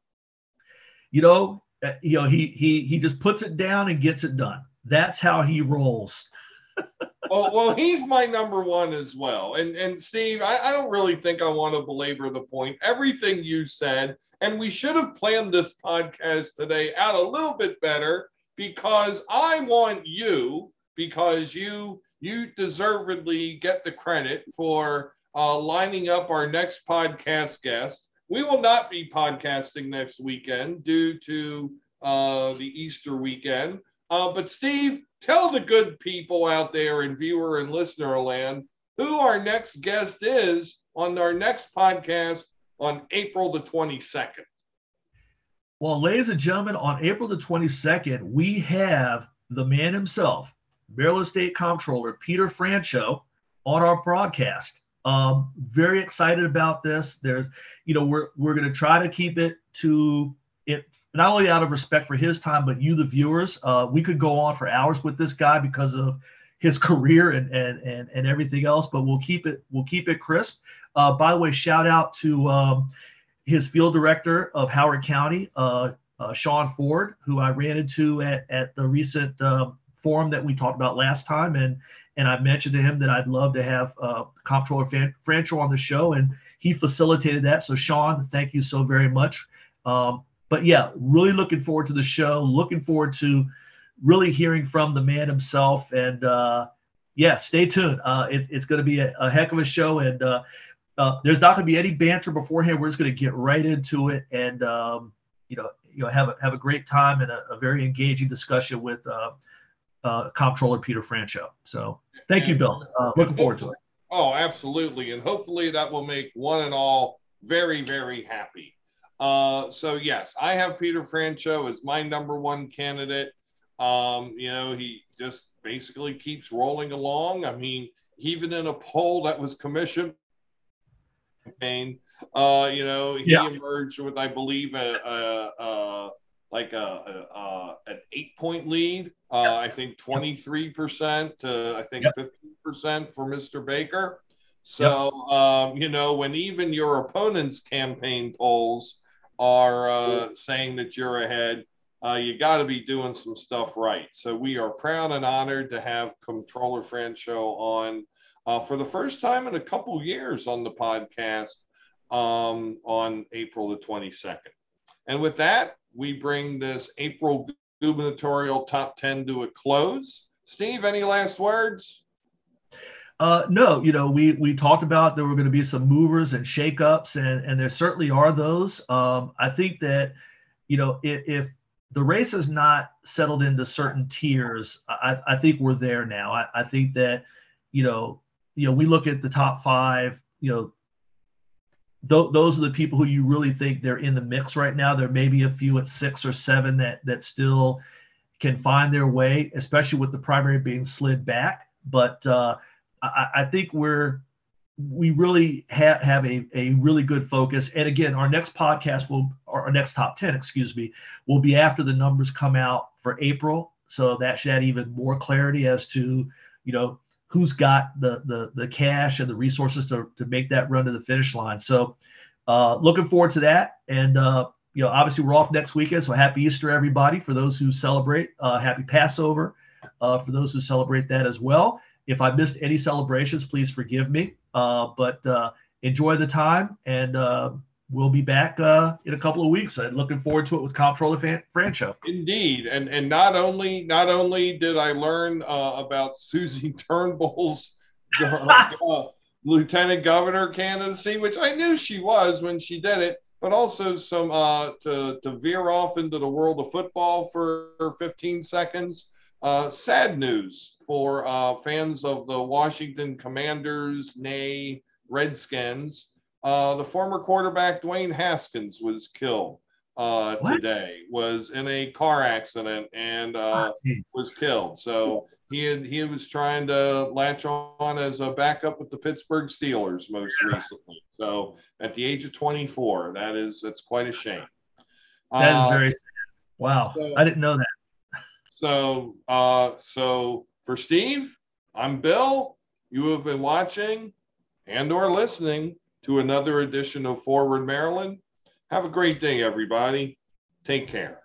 You know, uh, you know, he he he just puts it down and gets it done. That's how he rolls. [LAUGHS] well, well, he's my number one as well. And and Steve, I, I don't really think I want to belabor the point. Everything you said, and we should have planned this podcast today out a little bit better because I want you because you you deservedly get the credit for uh, lining up our next podcast guest. We will not be podcasting next weekend due to uh, the Easter weekend. Uh, but Steve, tell the good people out there in viewer and listener land who our next guest is on our next podcast on April the 22nd. Well, ladies and gentlemen, on April the 22nd, we have the man himself, Maryland State Comptroller Peter Franchot on our broadcast. Um, very excited about this. There's, you know, we're we're going to try to keep it to it not only out of respect for his time, but you, the viewers. Uh, we could go on for hours with this guy because of his [LAUGHS] career and and and, and everything else. But we'll keep it we'll keep it crisp. Uh, by the way, shout out to um, his field director of Howard County, uh, uh Sean Ford, who I ran into at at the recent um, forum that we talked about last time, and and I mentioned to him that I'd love to have uh, Comptroller Fran- on the show, and he facilitated that. So Sean, thank you so very much. Um, but yeah, really looking forward to the show. Looking forward to really hearing from the man himself, and uh, yeah, stay tuned. Uh, it, it's going to be a, a, heck of a show, and uh, uh, there's not going to be any banter beforehand. We're just going to get right into it, and um, you know, you know, have a have a great time and a, a very engaging discussion with uh, uh, Comptroller Peter Franchot. So, thank you, Bill. Looking forward to it. Oh, absolutely, and hopefully that will make one and all very, very happy. Uh, so yes, I have Peter Franchot as my number one candidate. Um, you know, he just basically keeps rolling along. I mean, even in a poll that was commissioned campaign, uh, you know, he yeah. emerged with, I believe, a, a, a like a, a, an eight point lead. Uh, I think 23% to I think yep. 15% for Mr. Baker. So, um, you know, when even your opponent's campaign polls are uh, saying that you're ahead, uh, you got to be doing some stuff right. So we are proud and honored to have Comptroller Franchot on uh, for the first time in a couple years on the podcast um, on April the 22nd. And with that, we bring this April gubernatorial top 10 to a close. Steve, any last words? Uh, no, you know, we we talked about there were going to be some movers and shakeups, and and there certainly are those. Um, I think that, you know, if, if the race has not settled into certain tiers, I, I think we're there now. I, I think that, you know, you know, we look at the top five, you know, th- those are the people who you really think they're in the mix right now. There may be a few at six or seven that that still can find their way, especially with the primary being slid back. But uh, I, I think we're we really have, have a, a really good focus. And again, our next podcast will, our next top 10, excuse me, will be after the numbers come out for April. So that should add even more clarity as to, you know, who's got the the the cash and the resources to, to make that run to the finish line. So uh, looking forward to that. And uh, you know, obviously we're off next weekend, so happy Easter everybody for those who celebrate. Uh, happy Passover uh, for those who celebrate that as well. If I missed any celebrations, please forgive me. Uh, but uh, enjoy the time and we'll be back uh, in a couple of weeks. I'm looking forward to it with Comptroller Fan- Franchot. Indeed, and and not only not only did I learn uh, about Susie [LAUGHS] Turnbull's uh, Lieutenant Governor candidacy, which I knew she was when she did it, but also some uh, to to veer off into the world of football for 15 seconds. Uh, sad news for uh, fans of the Washington Commanders, nay Redskins. Uh, the former quarterback Dwayne Haskins was killed uh, today. Was in a car accident and uh, was killed. So he had, he was trying to latch on as a backup with the Pittsburgh Steelers most recently. So at the age of 24, that is that's quite a shame. That is uh, very sad. Wow, so, I didn't know that. So uh, so for Steve, I'm Bill. You have been watching and or listening to another edition of Forward Maryland. Have a great day, everybody. Take care.